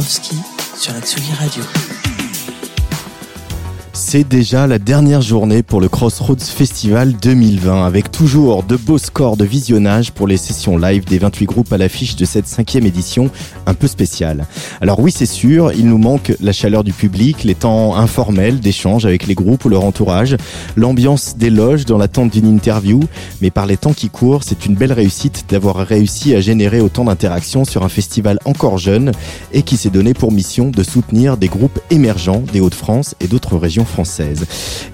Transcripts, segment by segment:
Sur la Tsugi Radio. C'est déjà la dernière journée pour le Crossroads Festival 2020 avec toujours de beaux scores de visionnage pour les sessions live des 28 groupes à l'affiche de cette cinquième édition un peu spéciale. Alors oui c'est sûr, il nous manque la chaleur du public, les temps informels d'échange avec les groupes ou leur entourage, l'ambiance des loges dans l'attente d'une interview, mais par les temps qui courent, c'est une belle réussite d'avoir réussi à générer autant d'interactions sur un festival encore jeune et qui s'est donné pour mission de soutenir des groupes émergents des Hauts-de-France et d'autres régions françaises.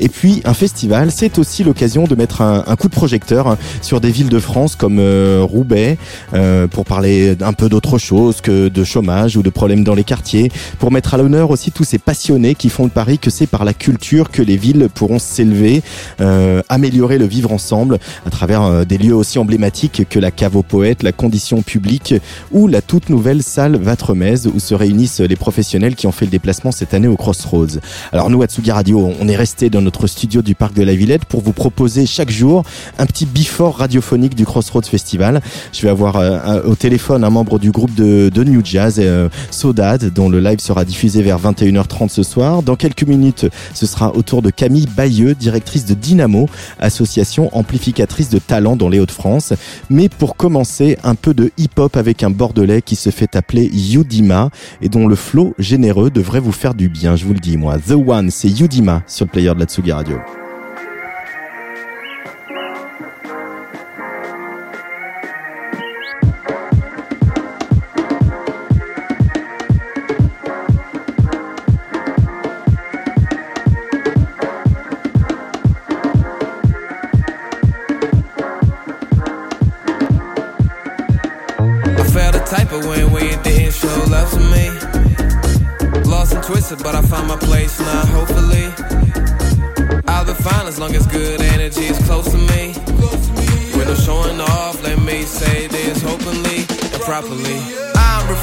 Et puis un festival, c'est aussi l'occasion de mettre un, coup de projecteur hein, sur des villes de France comme euh, Roubaix, euh, pour parler un peu d'autre chose que de chômage ou de problèmes dans les quartiers, pour mettre à l'honneur aussi tous ces passionnés qui font le pari que c'est par la culture que les villes pourront s'élever, euh, améliorer le vivre ensemble à travers des lieux aussi emblématiques que la cave aux poètes, la condition publique ou la toute nouvelle salle Vatremez où se réunissent les professionnels qui ont fait le déplacement cette année au Crossroads. Alors nous, à Tsugi Radio, on est resté dans notre studio du Parc de la Villette pour vous proposer chaque jour un petit before radiophonique du Crossroads Festival. Je vais avoir euh, au téléphone un membre du groupe de, New Jazz, euh, Sodad, dont le live sera diffusé vers 21h30 ce soir. Dans quelques minutes, ce sera au tour de Camille Bayeux, directrice de Dynamo, association amplificatrice de talent dans les Hauts-de-France. Mais pour commencer, un peu de hip-hop avec un bordelais qui se fait appeler Yudima et dont le flow généreux devrait vous faire du bien, je vous le dis moi. The One, c'est Yudima sur le player de la Tsugi Radio.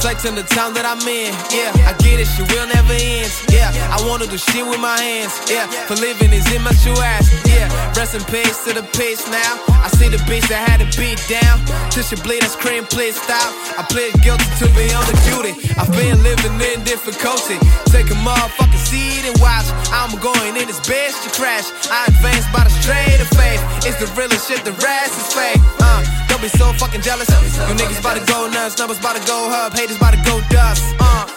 I'm reflecting the town that I'm in. Yeah, I get it, shit will never end. Yeah, I wanna do shit with my hands. Yeah, for living is in my shoe ass. Yeah, rest in peace to the peace now. I see the bitch that had to beat down. Till she bleed, I scream, please stop. I plead guilty to be on the duty. I've been living in difficulty. Take a motherfucking seat and watch. I'm going in this bitch to crash. I advance by the straight of faith. It's the realest shit, the rest is fake. Uh, be so fucking jealous. You niggas about to go nuts, numbers about to go up, haters about to go dust. Uh.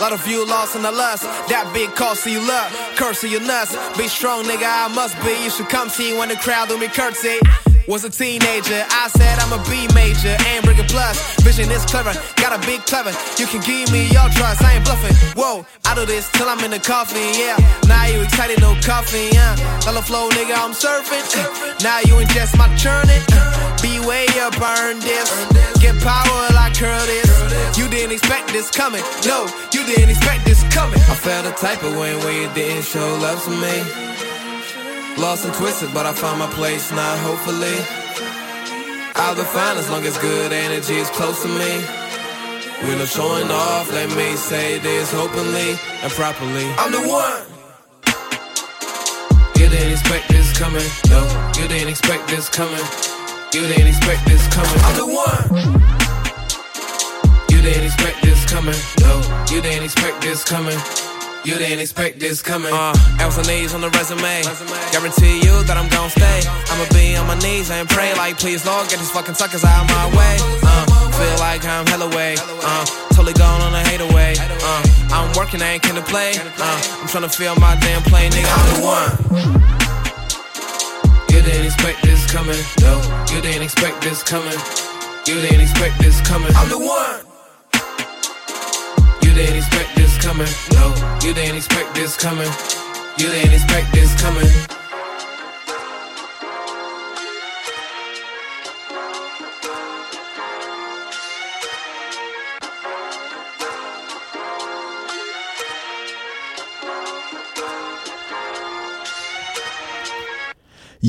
Lot of you lost in the lust. That big cost you luck. Curse of your nuts. Be strong, nigga, I must be. You should come see when the crowd do me curtsy. Was a teenager, I said I'm a B major and bring a plus. Vision is clever, got a big clever. You can give me your trust, I ain't bluffing. Whoa, I do this till I'm in the coffin, yeah. Now you excited, no coffee, yeah. Dollar flow, nigga, I'm surfing. Now you ingest my churning. Be way up, earn this. Get power like Curtis. You didn't expect this coming. No, you didn't expect this coming. I felt the type of way when you didn't show love to me. Lost and twisted, but I found my place now, hopefully. I'll be fine as long as good energy is close to me. When I'm showing off, let me say this openly and properly. I'm the one. You didn't expect this coming, no. You didn't expect this coming. You didn't expect this coming. I'm the one. You didn't expect this coming, no. You didn't expect this coming. You didn't expect this coming. Uh, L's and E's on the resume. Guarantee you that I'm gon' stay. I'ma be on my knees and pray like, please Lord, get these fucking suckers out of my way. Uh, feel like I'm hella way. Uh, totally gone on a hate away. Uh, I'm working, I ain't to play. Uh, I'm trying to feel my damn plane, nigga. I'm the one. You didn't expect this coming, no. You didn't expect this coming. You didn't expect this coming. I'm the one. You didn't expect this coming. No, you didn't expect this coming. You didn't expect this coming.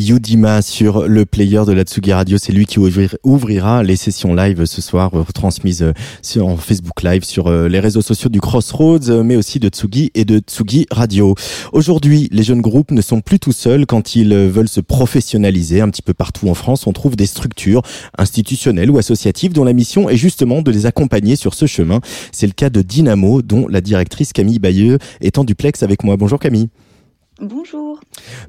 Yudima sur le player de la Tsugi Radio. C'est lui qui ouvrira les sessions live ce soir, retransmises euh, sur, en Facebook Live sur euh, les réseaux sociaux du Crossroads, euh, mais aussi de Tsugi et de Tsugi Radio. Aujourd'hui, les jeunes groupes ne sont plus tout seuls quand ils veulent se professionnaliser. Un petit peu partout en France, on trouve des structures institutionnelles ou associatives dont la mission est justement de les accompagner sur ce chemin. C'est le cas de Dynamo, dont la directrice Camille Bayeux est en duplex avec moi. Bonjour Camille. Bonjour.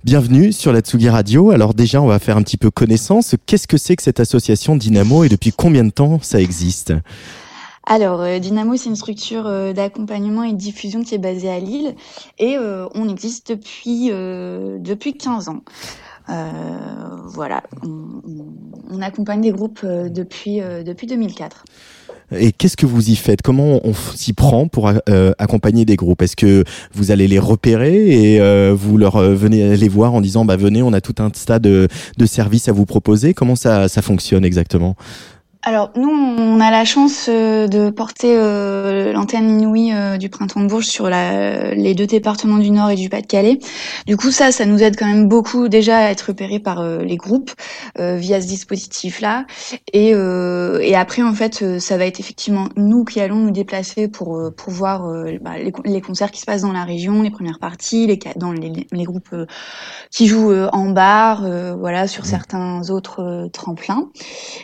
Bienvenue sur la Tsugi Radio. Alors déjà, on va faire un petit peu connaissance. Qu'est-ce que c'est que cette association Dynamo et depuis combien de temps ça existe? Alors, euh, Dynamo, c'est une structure euh, d'accompagnement et de diffusion qui est basée à Lille et euh, on existe depuis depuis 15 ans. voilà, on, on, accompagne des groupes depuis depuis 2004. Et qu'est-ce que vous y faites? Comment on s'y prend pour euh, accompagner des groupes? Est-ce que vous allez les repérer et euh, vous leur euh, venez les voir en disant bah venez, on a tout un tas de, services à vous proposer? Comment ça fonctionne exactement? Alors nous, on a la chance euh, de porter euh, l'antenne inouïe euh, du printemps de Bourges sur la, les deux départements du Nord et du Pas-de-Calais. Du coup, ça, ça nous aide quand même beaucoup déjà à être repérés par les groupes via ce dispositif-là. Et, et après, en fait, ça va être effectivement nous qui allons nous déplacer pour pour voir bah, les, les, concerts qui se passent dans la région, les premières parties, les dans les, les groupes qui jouent en bar, voilà, sur mmh. certains autres tremplins.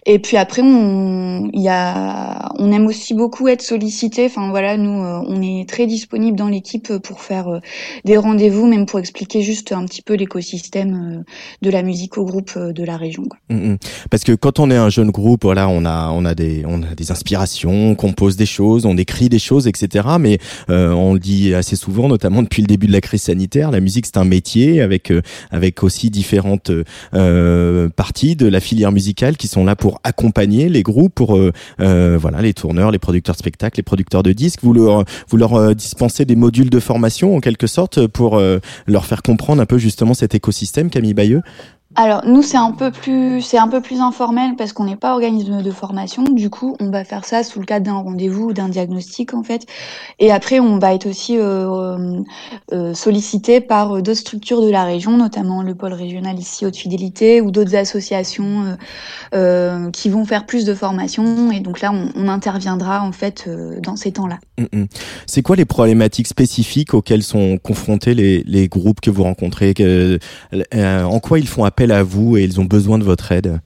Et puis après, on on, aime aussi beaucoup être sollicité. Enfin voilà, nous, euh, on est très disponible dans l'équipe pour faire euh, des rendez-vous, même pour expliquer juste un petit peu l'écosystème euh, de la musique au groupe de la région. Mm, mm. Parce que quand on est un jeune groupe, voilà, on a, on a des, on a des inspirations, on compose des choses, on écrit des choses, etc. Mais on le dit assez souvent, notamment depuis le début de la crise sanitaire, la musique c'est un métier avec, avec aussi différentes parties de la filière musicale qui sont là pour accompagner les groupes, pour euh, euh, voilà les tourneurs, les producteurs de spectacles, les producteurs de disques. Vous leur, vous leur euh, dispensez des modules de formation en quelque sorte pour leur faire comprendre un peu justement cet écosystème, Camille Bayeux? Alors nous c'est un peu plus c'est un peu plus informel parce qu'on n'est pas organisme de formation. Du coup on va faire ça sous le cadre d'un rendez-vous ou d'un diagnostic en fait. Et après on va être aussi euh, euh, sollicité par d'autres structures de la région, notamment le pôle régional ici Haute Fidélité ou d'autres associations euh, euh, qui vont faire plus de formation. Et donc là on, interviendra en fait euh, dans ces temps-là. Mm, mm. C'est quoi les problématiques spécifiques auxquelles sont confrontés les, les groupes que vous rencontrez? En quoi ils font appel à vous et ils ont besoin de votre aide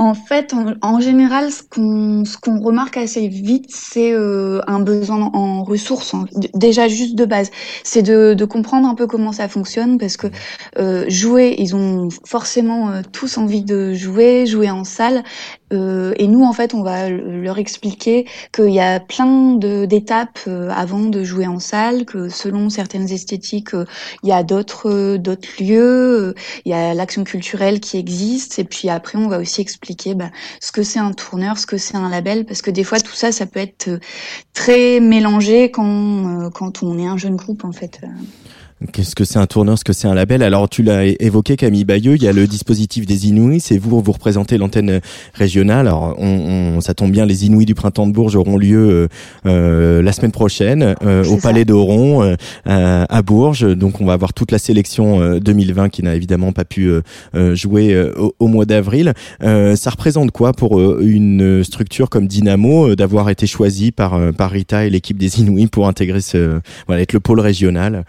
en fait, en, général, ce qu'on qu'on remarque assez vite, c'est euh, un besoin en, ressources, déjà juste de base. C'est de, de, comprendre un peu comment ça fonctionne, parce que euh, jouer, ils ont forcément euh, tous envie de jouer, jouer en salle, euh, et nous, en fait, on va leur expliquer qu'il y a plein d'étapes euh, avant de jouer en salle, que selon certaines esthétiques, il y a d'autres d'autres lieux, il y a l'action culturelle qui existe, et puis après, on va aussi bah, ce que c'est un tourneur, ce que c'est un label, parce que des fois, tout ça, ça peut être très mélangé quand quand on est un jeune groupe, en fait. Qu'est-ce que c'est un tourneur, ce que c'est un label? Alors tu l'as évoqué Camille Bayeux, il y a le dispositif des Inouïs, c'est vous, vous représentez l'antenne régionale. Alors on, ça tombe bien, les Inouïs du printemps de Bourges auront lieu euh, euh la semaine prochaine euh, au Palais d'Oron euh, à Bourges. Donc on va avoir toute la sélection 2020 qui n'a évidemment pas pu jouer au, au, mois d'avril. ça représente quoi pour une structure comme Dynamo d'avoir été choisie par, par Rita et l'équipe des Inouïs pour intégrer ce, voilà, être le pôle régional?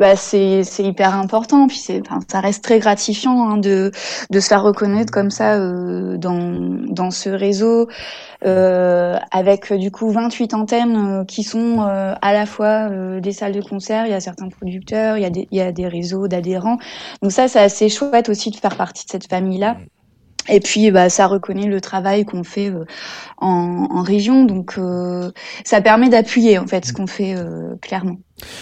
Bah, c'est hyper important. Puis c'est, enfin, ça reste très gratifiant hein, de, de se faire reconnaître comme ça euh, dans, dans ce réseau, euh, avec du coup 28 antennes euh, qui sont euh, à la fois euh, des salles de concert, il y a certains producteurs, il y a des, il y a des réseaux d'adhérents. Donc ça, c'est assez chouette aussi de faire partie de cette famille-là. Et puis, bah, ça reconnaît le travail qu'on fait en, en, région, donc ça permet d'appuyer en fait ce qu'on fait clairement.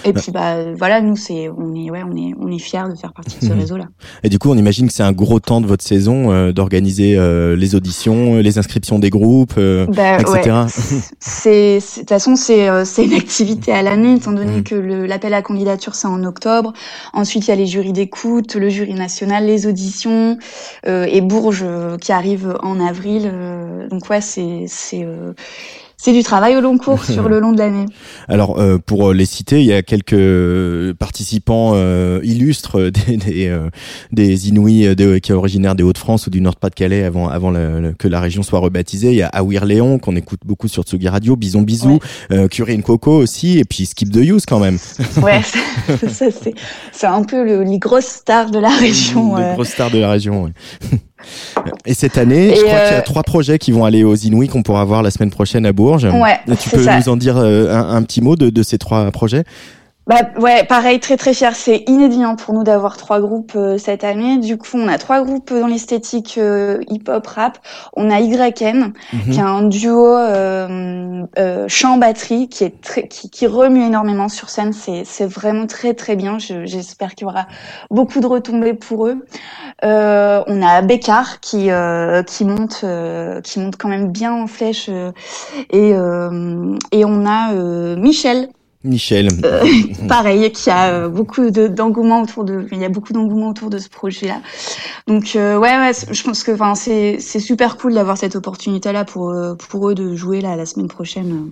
Et puis bah voilà, nous c'est on est ouais on est on est fiers de faire partie de ce réseau là. Et du coup, on imagine que c'est un gros temps de votre saison euh, d'organiser euh, les auditions, les inscriptions des groupes, euh, Bah, etc. ouais. C'est de toute façon c'est euh, c'est une activité à l'année étant donné Mhm. que l'appel à candidature c'est en octobre. Ensuite il y a les jurys d'écoute, le jury national, les auditions euh, et Bourges euh, qui arrive en avril. euh, donc ouais c'est c'est euh, c'est du travail au long cours sur le long de l'année. Alors, euh, pour les citer, il y a quelques participants euh, illustres des, des, euh, des Inuits euh, de- qui est originaire des Hauts-de-France ou du Nord-Pas-de-Calais avant, avant le- le- que la région soit rebaptisée. Il y a Awir Léon, qu'on écoute beaucoup sur Tsugi Radio, Bison Bisou, euh, Curine Coco aussi, et puis Skip the Use quand même. Ouais, ça, ça, c'est c'est un peu le, les grosses stars de la région. Une ouais. grosse star de la région. ouais. Et cette année, je crois qu'il y a euh, trois projets qui vont aller aux Inuits qu'on pourra voir la semaine prochaine à Bourges. Ouais, tu peux ça. nous en dire euh, un, un petit mot de, de ces trois projets? Bah ouais, pareil, très très fier. C'est inédit hein, pour nous d'avoir trois groupes euh, cette année. Du coup, on a trois groupes dans l'esthétique euh, hip-hop rap. On a YN, Mhm. qui est un duo euh, euh, chant batterie qui est très, qui, qui remue énormément sur scène. C'est c'est vraiment très très bien. Je- J'espère qu'il y aura beaucoup de retombées pour eux. Euh, on a Bécard qui euh, qui monte euh, qui monte quand même bien en flèche et euh, et on a euh, Michel Michel. euh, pareil, qui a euh, beaucoup de- d'engouement autour de, il y a beaucoup d'engouement autour de ce projet-là. Donc euh, ouais, ouais, je pense que, enfin, c'est c'est super cool d'avoir cette opportunité-là pour euh, pour eux de jouer là la semaine prochaine.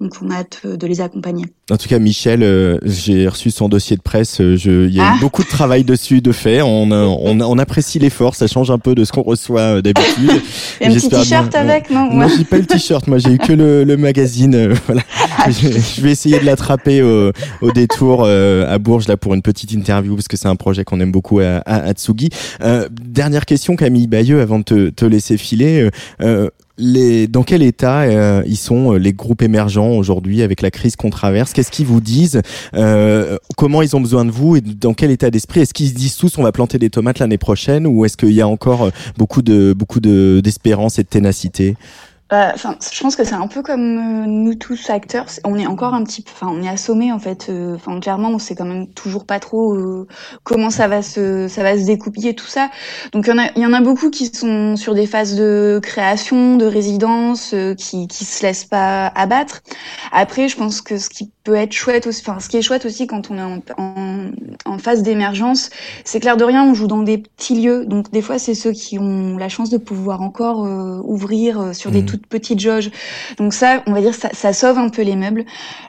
Donc on a hâte de les accompagner. En tout cas, Michel, euh, j'ai reçu son dossier de presse. Je, il y a eu Ah. beaucoup de travail dessus de fait. On, on, on apprécie l'effort. Ça change un peu de ce qu'on reçoit d'habitude. Il y a un petit t-shirt avec, non Non, Ouais. j'ai pas eu le t-shirt. Moi, j'ai eu que le, le magazine. voilà. Ah, je, je vais essayer de l'attraper au, au détour euh, à Bourges là pour une petite interview parce que c'est un projet qu'on aime beaucoup à, à, à Tsugi. Euh, dernière question, Camille Bayeux, avant de te, te laisser filer. euh, euh, les, dans quel état euh, ils sont euh, les groupes émergents aujourd'hui avec la crise qu'on traverse? Qu'est-ce qu'ils vous disent? Euh, Comment ils ont besoin de vous? Et dans quel état d'esprit? Est-ce qu'ils se disent tous on va planter des tomates l'année prochaine ou est-ce qu'il y a encore euh, beaucoup de beaucoup de d'espérance et de ténacité? Bah, Enfin, je pense que c'est un peu comme euh, nous tous acteurs. On est encore un petit peu, enfin, on est assommés en fait. euh, Enfin, clairement, on sait quand même toujours pas trop euh, comment ça va se, ça va se découpiller tout ça. Donc, il y en a, il y en a beaucoup qui sont sur des phases de création, de résidence, euh, qui, qui se laissent pas abattre. Après, je pense que ce qui peut être chouette aussi, enfin, ce qui est chouette aussi quand on est en, en, en phase d'émergence, c'est clair de rien, on joue dans des petits lieux. Donc, des fois, c'est ceux qui ont la chance de pouvoir encore euh, ouvrir euh, sur des Mhm. Toutes petites jauges. Donc ça, on va dire, ça, ça sauve un peu les meubles.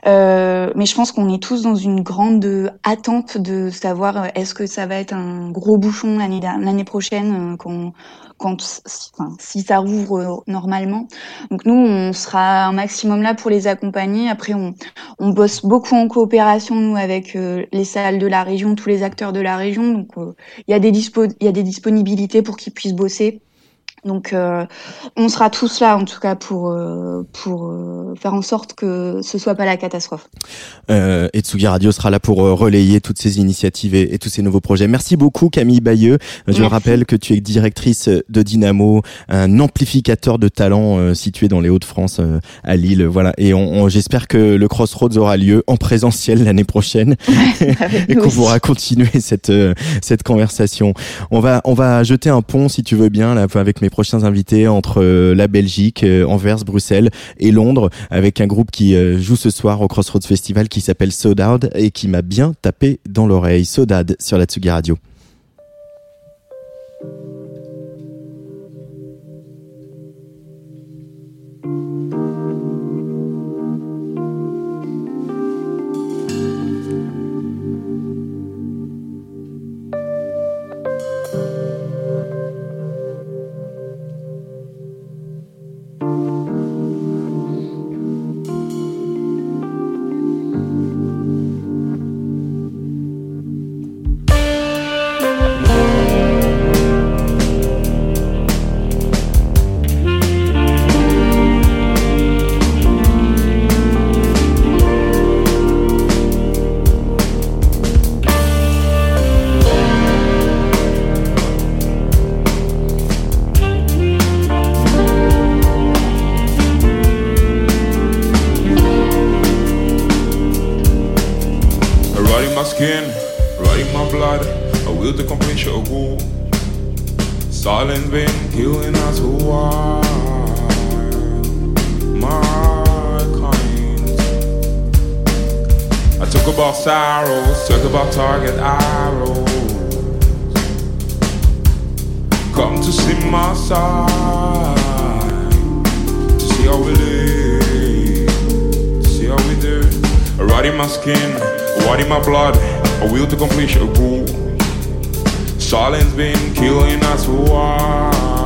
Euh, mais je pense qu'on est tous dans une grande attente de savoir euh, est-ce que ça va être un gros bouchon l'année prochaine euh, quand quand si, enfin, si ça rouvre euh, normalement. Donc nous, on sera un maximum là pour les accompagner. Après, on, on bosse beaucoup en coopération nous avec les salles de la région, tous les acteurs de la région. Donc il y a des dispo, il y a des disponibilités pour qu'ils puissent bosser. Donc, euh, on sera tous là, en tout cas, pour euh, pour euh, faire en sorte que ce soit pas la catastrophe. Euh, et Tsugi Radio sera là pour euh, relayer toutes ces initiatives et, et tous ces nouveaux projets. Merci beaucoup Camille Bayeux. Je Merci. rappelle que tu es directrice de Dynamo, un amplificateur de talent euh, situé dans les Hauts-de-France euh, à Lille. Voilà. Et on, on- j'espère que le Crossroads aura lieu en présentiel l'année prochaine et qu'on pourra continuer cette euh, cette conversation. On va on va jeter un pont si tu veux bien là avec mes prochains invités entre euh, la Belgique, euh, Anvers, Bruxelles et Londres avec un groupe qui euh, joue ce soir au Crossroads Festival qui s'appelle Sodad et qui m'a bien tapé dans l'oreille. Sodad sur la Tsugi Radio. Talk about sorrows, talk about target arrows. Come to see my side, to see how we live, to see how we do. A in my skin, a in my blood, a will to complete your goal. Silence been killing us for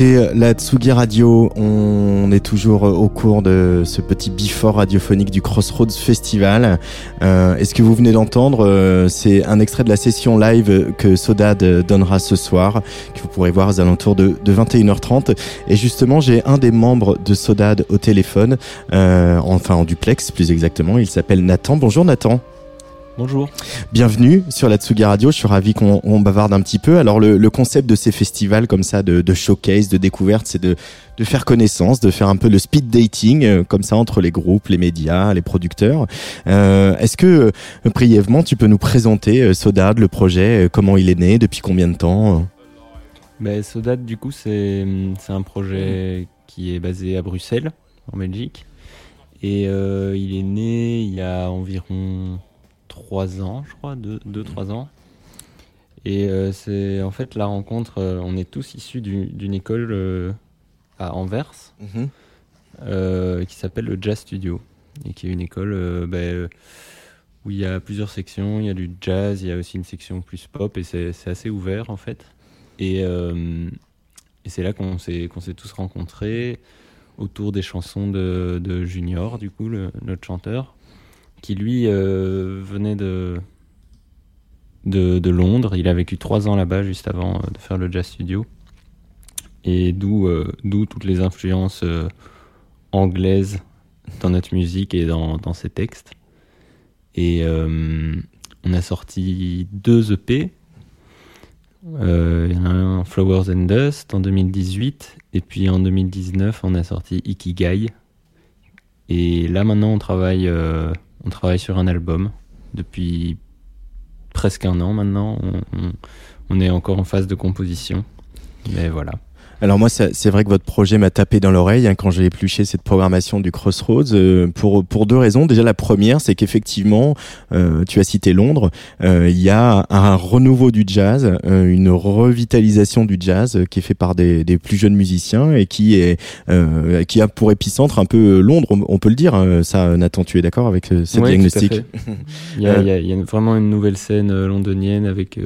écoutez la Tsugi Radio. On est toujours au cours de ce petit before radiophonique du Crossroads Festival. Euh, et ce que vous venez d'entendre, euh, c'est un extrait de la session live que Sodad donnera ce soir, que vous pourrez voir aux alentours de, de 21h30. Et justement, j'ai un des membres de Sodad au téléphone, euh, enfin en duplex plus exactement. Il s'appelle Nathan. Bonjour Nathan. Bonjour. Bienvenue sur la Tsugi Radio. Je suis ravi qu'on on bavarde un petit peu. Alors le, le, concept de ces festivals comme ça, de, de showcase, de découverte, c'est de, de faire connaissance, de faire un peu le speed dating euh, comme ça entre les groupes, les médias, les producteurs. Euh, Est-ce que euh, brièvement tu peux nous présenter euh, Sodad, le projet, euh, comment il est né, depuis combien de temps ben, Sodad, du coup, c'est c'est un projet qui est basé à Bruxelles, en Belgique, et euh, il est né il y a environ 3 ans, je crois, 2-3 deux, deux, trois ans. Et euh, c'est en fait la rencontre, euh, on est tous issus du- d'une école euh, à Anvers euh, qui s'appelle le Jazz Studio. Et qui est une école ben, où il y a plusieurs sections, il y a du jazz, il y a aussi une section plus pop et c'est assez ouvert en fait. Et, et c'est là qu'on s'est s'est tous rencontrés autour des chansons de, de Junior, du coup, le- notre chanteur, qui lui euh, venait de, de, Londres. Il a vécu trois ans là-bas juste avant euh, de faire le jazz studio. Et d'où euh, d'où toutes les influences anglaises dans notre musique et dans, dans ses textes. Et on a sorti deux EP. Il y en a un, Flowers and Dust, en 2018. Et puis en 2019, on a sorti Ikigai. Et là, maintenant, on travaille, on travaille sur un album depuis presque un an maintenant. On, est encore en phase de composition. Mais voilà. Alors moi, c'est vrai que votre projet m'a tapé dans l'oreille hein, quand j'ai épluché cette programmation du Crossroads euh, pour pour deux raisons. Déjà, la première, c'est qu'effectivement, euh, tu as cité Londres, euh, il y a un renouveau du jazz, une revitalisation du jazz qui est fait par des, des plus jeunes musiciens et qui est qui a pour épicentre un peu Londres, on, peut le dire. Hein, ça, Nathan, tu es d'accord avec ce diagnostic il, y a, il, y a, vraiment une nouvelle scène londonienne avec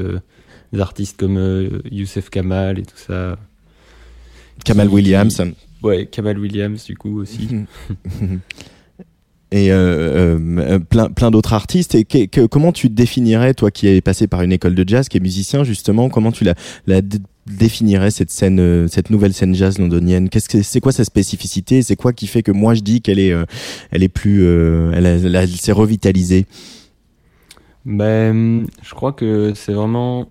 des artistes comme Youssef Kamal et tout ça. Kamal Williams. Ouais, Kamal Williams du coup aussi. et euh, euh, plein, plein d'autres artistes. Et comment tu définirais, toi qui es passé par une école de jazz, qui est musicien justement, comment tu la, la définirais cette scène, euh, cette nouvelle scène jazz londonienne? Qu'est-ce que c'est quoi sa spécificité? C'est quoi qui fait que moi je dis qu'elle est, elle est plus, elle, elle s'est revitalisée? Ben, je crois que c'est vraiment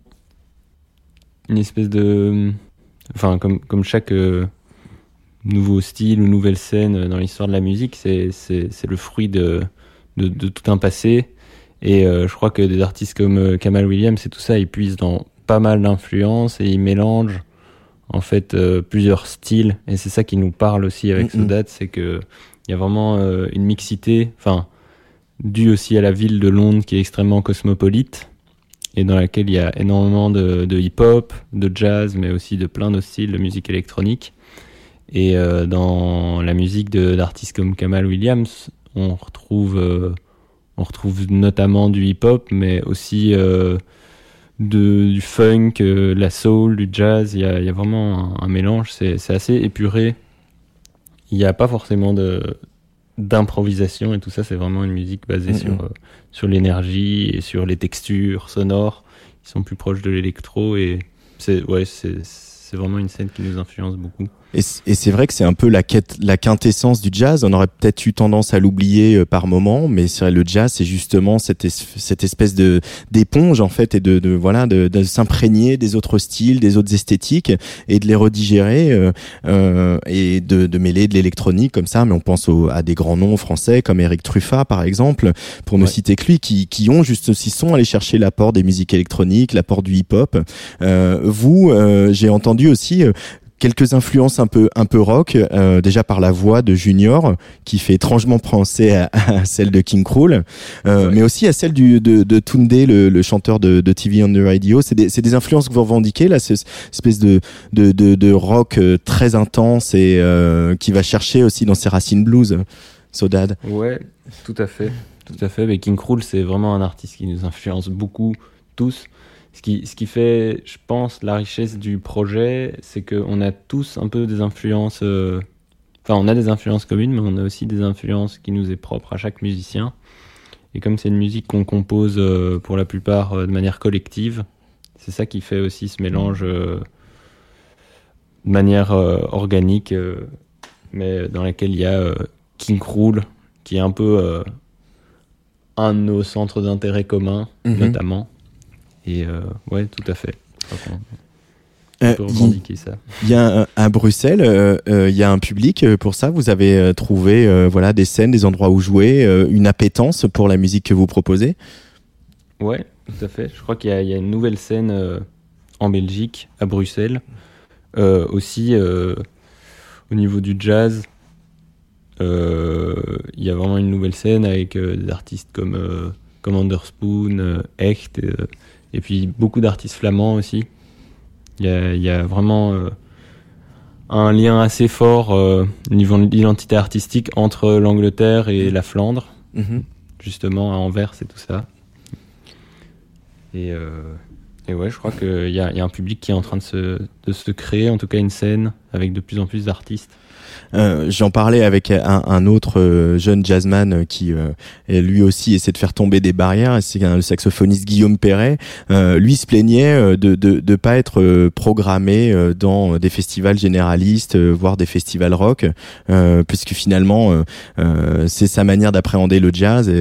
une espèce de enfin comme comme chaque euh, nouveau style ou nouvelle scène dans l'histoire de la musique, c'est c'est le fruit de, de, de tout un passé. Et euh, je crois que des artistes comme euh, Kamal Williams et tout ça, ils puissent dans pas mal d'influences et ils mélangent en fait plusieurs styles. Et c'est ça qui nous parle aussi avec mm -hmm. c'est que il y a vraiment une mixité, enfin due aussi à la ville de Londres qui est extrêmement cosmopolite et dans laquelle il y a énormément de, de hip-hop, de jazz, mais aussi de plein de styles de musique électronique. Et euh, dans la musique d'artistes comme Kamal Williams, on retrouve, euh, on retrouve notamment du hip-hop, mais aussi euh, de, du funk, euh, la soul, du jazz. Il y a, il y a vraiment un, un mélange, c'est assez épuré. Il n'y a pas forcément de, d'improvisation et tout ça, c'est vraiment une musique basée sur, euh, sur l'énergie et sur les textures sonores qui sont plus proches de l'électro et c'est ouais, c'est vraiment une scène qui nous influence beaucoup. Et, c'est vrai que c'est un peu la, quête, la quintessence du jazz. On aurait peut-être eu tendance à l'oublier euh, par moment, mais c'est le jazz, c'est justement cette, cette espèce de d'éponge en fait et de, de voilà de, de s'imprégner des autres styles, des autres esthétiques et de les redigérer euh, euh, et de, de mêler de l'électronique comme ça. Mais on pense au, à des grands noms français comme Eric Truffat par exemple, pour ne ouais. citer que lui, qui, qui ont juste aussi sont allés chercher l'apport des musiques électroniques, l'apport du hip-hop. Euh, vous, euh, j'ai entendu aussi quelques influences un peu un peu rock euh, déjà par la voix de Junior qui fait étrangement penser à, à celle de King Krul euh, ouais. mais aussi à celle du de, de Tunde le, le chanteur de, de, TV on the Radio. C'est des, des influences que vous revendiquez là cette espèce de de, de, rock euh, très intense et euh, qui va chercher aussi dans ses racines blues Sodad ouais tout à fait. Tout à fait. Mais King Krul c'est vraiment un artiste qui nous influence beaucoup tous ce qui, ce qui fait, je pense, la richesse du projet, c'est qu'on a tous un peu des influences. Euh, enfin, on a des influences communes, mais on a aussi des influences qui nous est propre à chaque musicien. Et comme c'est une musique qu'on compose euh, pour la plupart euh, de manière collective, c'est ça qui fait aussi ce mélange euh, de manière organique, mais dans laquelle il y a King Krul, qui est un peu un de nos centres d'intérêt communs, mm -hmm. notamment. Et euh, ouais, tout à fait. Euh, il y a à Bruxelles, euh, il y a un public pour ça. Vous avez trouvé voilà des scènes, des endroits où jouer, une appétence pour la musique que vous proposez? Ouais, tout à fait. Je crois qu'il y, y, a une nouvelle scène euh, en Belgique, à Bruxelles, euh, aussi au niveau du jazz. Il y a vraiment une nouvelle scène avec des artistes comme Commander Spoon, Echt. Et puis beaucoup d'artistes flamands aussi. Il y a, y a, vraiment euh, un lien assez fort euh, au niveau de l'identité artistique entre l'Angleterre et la Flandre, -hmm. justement à Anvers et tout ça. Et, euh, et ouais, je crois qu'il y, y, a un public qui est en train de se, de se créer, en tout cas une scène, avec de plus en plus d'artistes. Euh, J'en parlais avec un, un autre euh, jeune jazzman qui euh, lui aussi essaie de faire tomber des barrières. C'est le saxophoniste Guillaume Perret. Euh, lui se plaignait euh, de de, de pas être euh, programmé dans des festivals généralistes, voire des festivals rock, puisque finalement c'est sa manière d'appréhender le jazz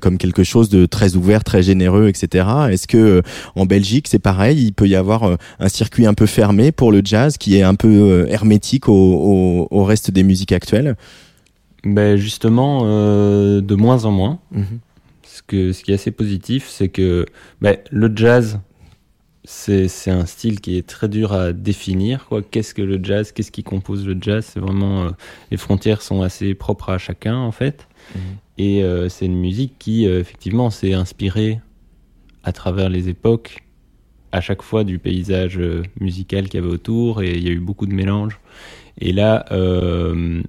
comme quelque chose de très ouvert, très généreux, etc. Est-ce que en Belgique c'est pareil? Il peut y avoir un circuit un peu fermé pour le jazz qui est un peu hermétique au, au, au reste des musiques actuelles ben Justement, euh, de moins en moins. Mm -hmm. ce, que, ce qui est assez positif, c'est que ben, le jazz, c'est un style qui est très dur à définir. Qu'est-ce que le jazz? Qu'est-ce qui compose le jazz? C'est vraiment euh, les frontières sont assez propres à chacun en fait. Mhm. Et euh, c'est une musique qui euh, effectivement s'est inspirée à travers les époques, à chaque fois du paysage musical qu'il y avait autour. Et il y a eu beaucoup de mélanges. Et là, euh,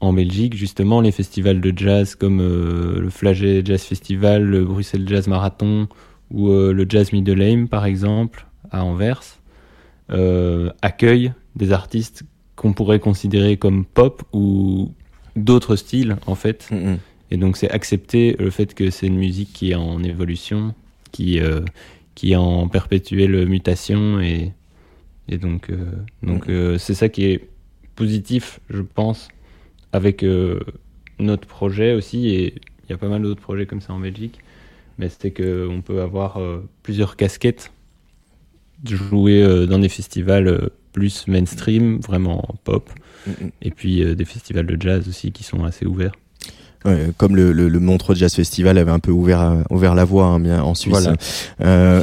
en Belgique, justement, les festivals de jazz comme euh, le Flaget Jazz Festival, le Bruxelles Jazz Marathon ou euh, le Jazz Middle Aim, par exemple, à Anvers, accueillent des artistes qu'on pourrait considérer comme pop ou d'autres styles, en fait. Mhm. Et donc, c'est accepter le fait que c'est une musique qui est en évolution, qui, qui est en perpétuelle mutation. Et, et donc, donc euh, c'est ça qui est positif, je pense, avec euh, notre projet aussi. Et il y a pas mal d'autres projets comme ça en Belgique. Mais c'est qu'on peut avoir euh, plusieurs casquettes, jouer euh, dans des festivals plus mainstream, vraiment pop, et puis des festivals de jazz aussi qui sont assez ouverts. Ouais, comme le, le, le Montreux Jazz Festival avait un peu ouvert, ouvert la voie hein, bien en Suisse. Voilà.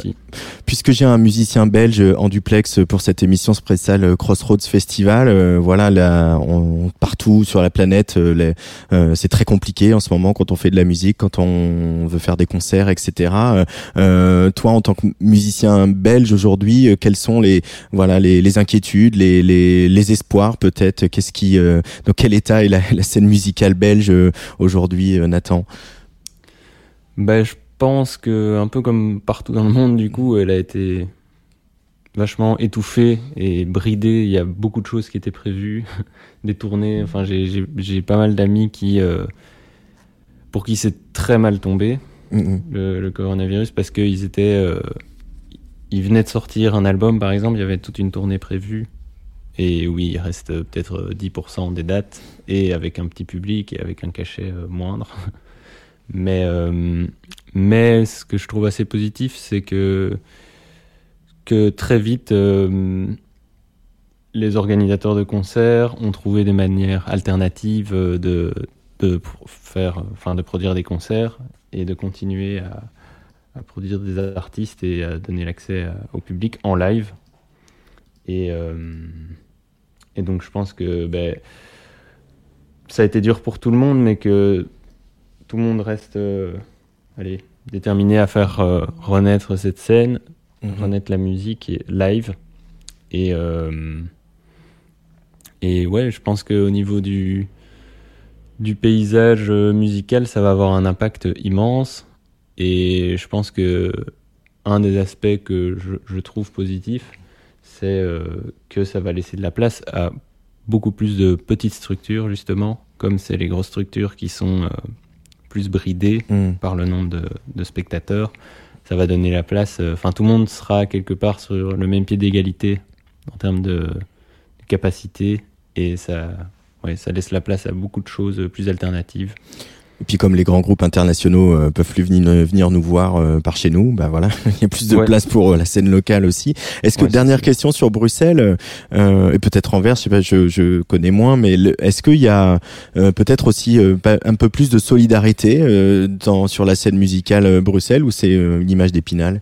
Puisque j'ai un musicien belge en duplex pour cette émission spéciale euh, Crossroads Festival, euh, voilà, là, on, partout sur la planète, euh, euh, c'est très compliqué en ce moment quand on fait de la musique, quand on veut faire des concerts, etc. Euh, toi, en tant que musicien belge aujourd'hui, quelles sont les voilà les, les inquiétudes, les, les, les espoirs peut-être? Qu'est-ce qui, dans quel état est la, la scène musicale belge aujourd'hui, Nathan? Ben, je pense que, un peu comme partout dans le monde, du coup, elle a été vachement étouffée et bridée. Il y a beaucoup de choses qui étaient prévues, des tournées. Enfin, j'ai- pas mal d'amis qui, euh, pour qui c'est très mal tombé, Mhm. le, le coronavirus, parce qu'ils étaient. euh, ils venaient de sortir un album, par exemple, il y avait toute une tournée prévue. Et oui, il reste euh, peut-être euh, 10% des dates, et avec un petit public et avec un cachet euh, moindre. Mais, euh, mais ce que je trouve assez positif, c'est que, que très vite, euh, les organisateurs de concerts ont trouvé des manières alternatives euh, de, de faire, enfin, de produire des concerts et de continuer à, produire des artistes et à donner l'accès à- au public en live. Et, euh, et donc je pense que ben, ça a été dur pour tout le monde, mais que tout le monde reste euh, allez, déterminé à faire euh, renaître cette scène, Mhm. renaître la musique et live. Et, euh, et ouais, je pense qu'au niveau du, du paysage euh, musical, ça va avoir un impact immense. Et je pense que un des aspects que je, je trouve positif, c'est euh, que ça va laisser de la place à beaucoup plus de petites structures, justement, comme c'est les grosses structures qui sont plus bridées Mhm. par le nombre de, de spectateurs. Ça va donner la place. euh, Enfin, tout le monde sera quelque part sur le même pied d'égalité en termes de, de capacité et ça, ouais, ça laisse la place à beaucoup de choses plus alternatives. Et puis comme les grands groupes internationaux euh, peuvent plus venir, venir nous voir euh, par chez nous, bah voilà, il y a plus de Ouais. place pour euh, la scène locale aussi. Est-ce que Ouais, dernière question sur Bruxelles euh, et peut-être Anvers, je sais pas, je, je connais moins, mais est-ce qu'il y a euh, peut-être aussi euh, un peu plus de solidarité euh, dans sur la scène musicale Bruxelles ou c'est euh, une image d'épinal?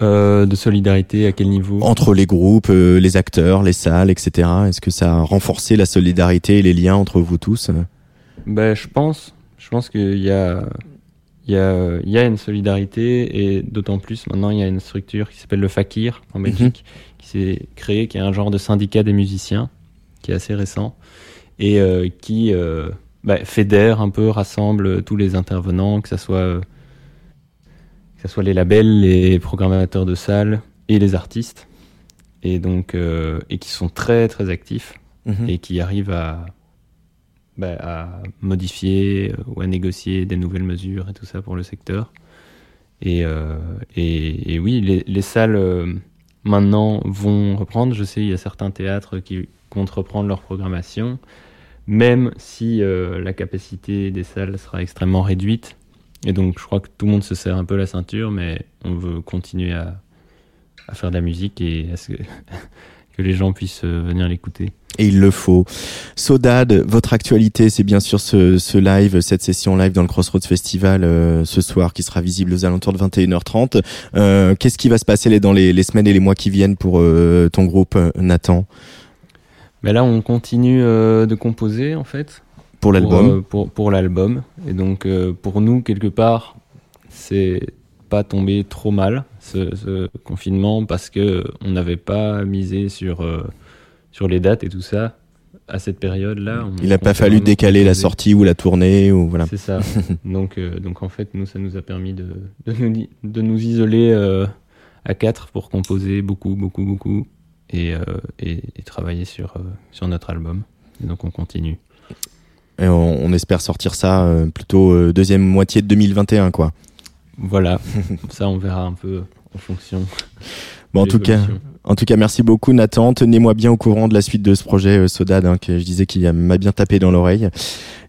Euh, de solidarité, à quel niveau? Entre les groupes, euh, les acteurs, les salles, etc. Est-ce que ça a renforcé la solidarité et les liens entre vous tous? Ben, je pense, je pense qu'il y a, il y, a, il y a une solidarité et d'autant plus maintenant il y a une structure qui s'appelle le Fakir en Belgique qui s'est créée, qui est un genre de syndicat des musiciens qui est assez récent et euh, qui euh, ben, fédère un peu, rassemble tous les intervenants, que ce soit, euh, que ce soit les labels, les programmateurs de salles et les artistes et donc euh, et qui sont très très actifs Mhm. et qui arrive à, bah, à modifier euh, ou à négocier des nouvelles mesures et tout ça pour le secteur. Et, euh, et, oui, les, les salles euh, maintenant vont reprendre. Je sais, il y a certains théâtres qui comptent reprendre leur programmation, même si la capacité des salles sera extrêmement réduite. Et donc, je crois que tout le monde se serre un peu la ceinture, mais on veut continuer à, à faire de la musique et à ce que, les gens puissent euh, venir l'écouter. Et il le faut. Sodad, votre actualité, c'est bien sûr ce, ce, live, cette session live dans le Crossroads Festival euh, ce soir qui sera visible aux alentours de 21h30. Euh, Qu'est-ce qui va se passer dans les, les, semaines et les mois qui viennent pour euh, ton groupe, Nathan? Mais Là, on continue de composer en fait. Pour l'album Pour, pour, l'album. Et donc, pour nous, quelque part, c'est pas tombé trop mal ce, ce confinement parce que on n'avait pas misé sur sur les dates et tout ça, à cette période-là. Il n'a pas fallu décaler la sortie ou la tournée ou voilà. C'est ça. donc, euh, donc en fait, nous, ça nous a permis de, de, nous, de nous, isoler euh, à quatre pour composer beaucoup, beaucoup, beaucoup et, euh, et, et travailler sur, sur notre album. Et donc on continue. Et on, on espère sortir ça plutôt deuxième moitié de 2021, quoi. Voilà. ça, on verra un peu en fonction. Bon, en tout cas, en tout cas, merci beaucoup Nathan. Tenez-moi bien au courant de la suite de ce projet euh, Sodad, hein, que je disais qu'il m'a bien tapé dans l'oreille.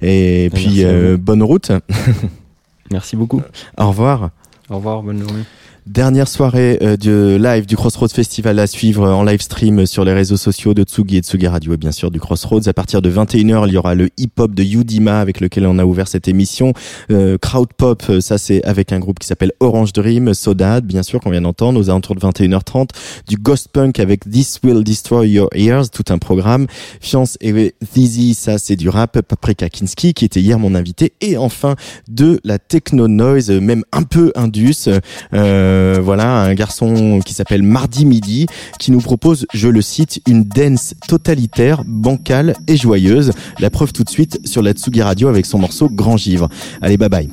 Et puis euh, bonne route. merci beaucoup. Au revoir. Au revoir, bonne journée. Dernière soirée euh, live du Crossroads Festival à suivre en live stream sur les réseaux sociaux de Tsugi et Tsugi Radio et bien sûr du Crossroads. À partir de 21h, il y aura le hip-hop de Yudima avec lequel on a ouvert cette émission. Euh, crowd pop, euh, ça c'est avec un groupe qui s'appelle Orange Dream, Sodad, bien sûr qu'on vient d'entendre aux alentours de 21h30. Du ghost punk avec This Will Destroy Your Ears, tout un programme. Fiance et ça c'est du rap. Paprika Kinski qui était hier mon invité. Et enfin de la techno noise, même un peu indus. Euh, euh, voilà, un garçon qui s'appelle Mardi Midi, qui nous propose, je le cite, une dance totalitaire, bancale et joyeuse. La preuve tout de suite sur la Tsugi Radio avec son morceau Grand Givre. Allez, bye bye.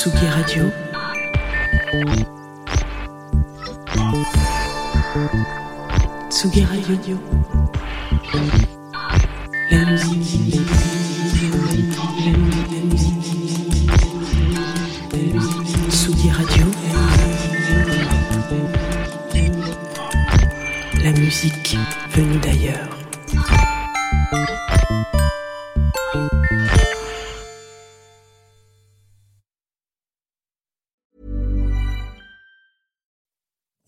Tsugi Radio. Tsugi Radio. La musique.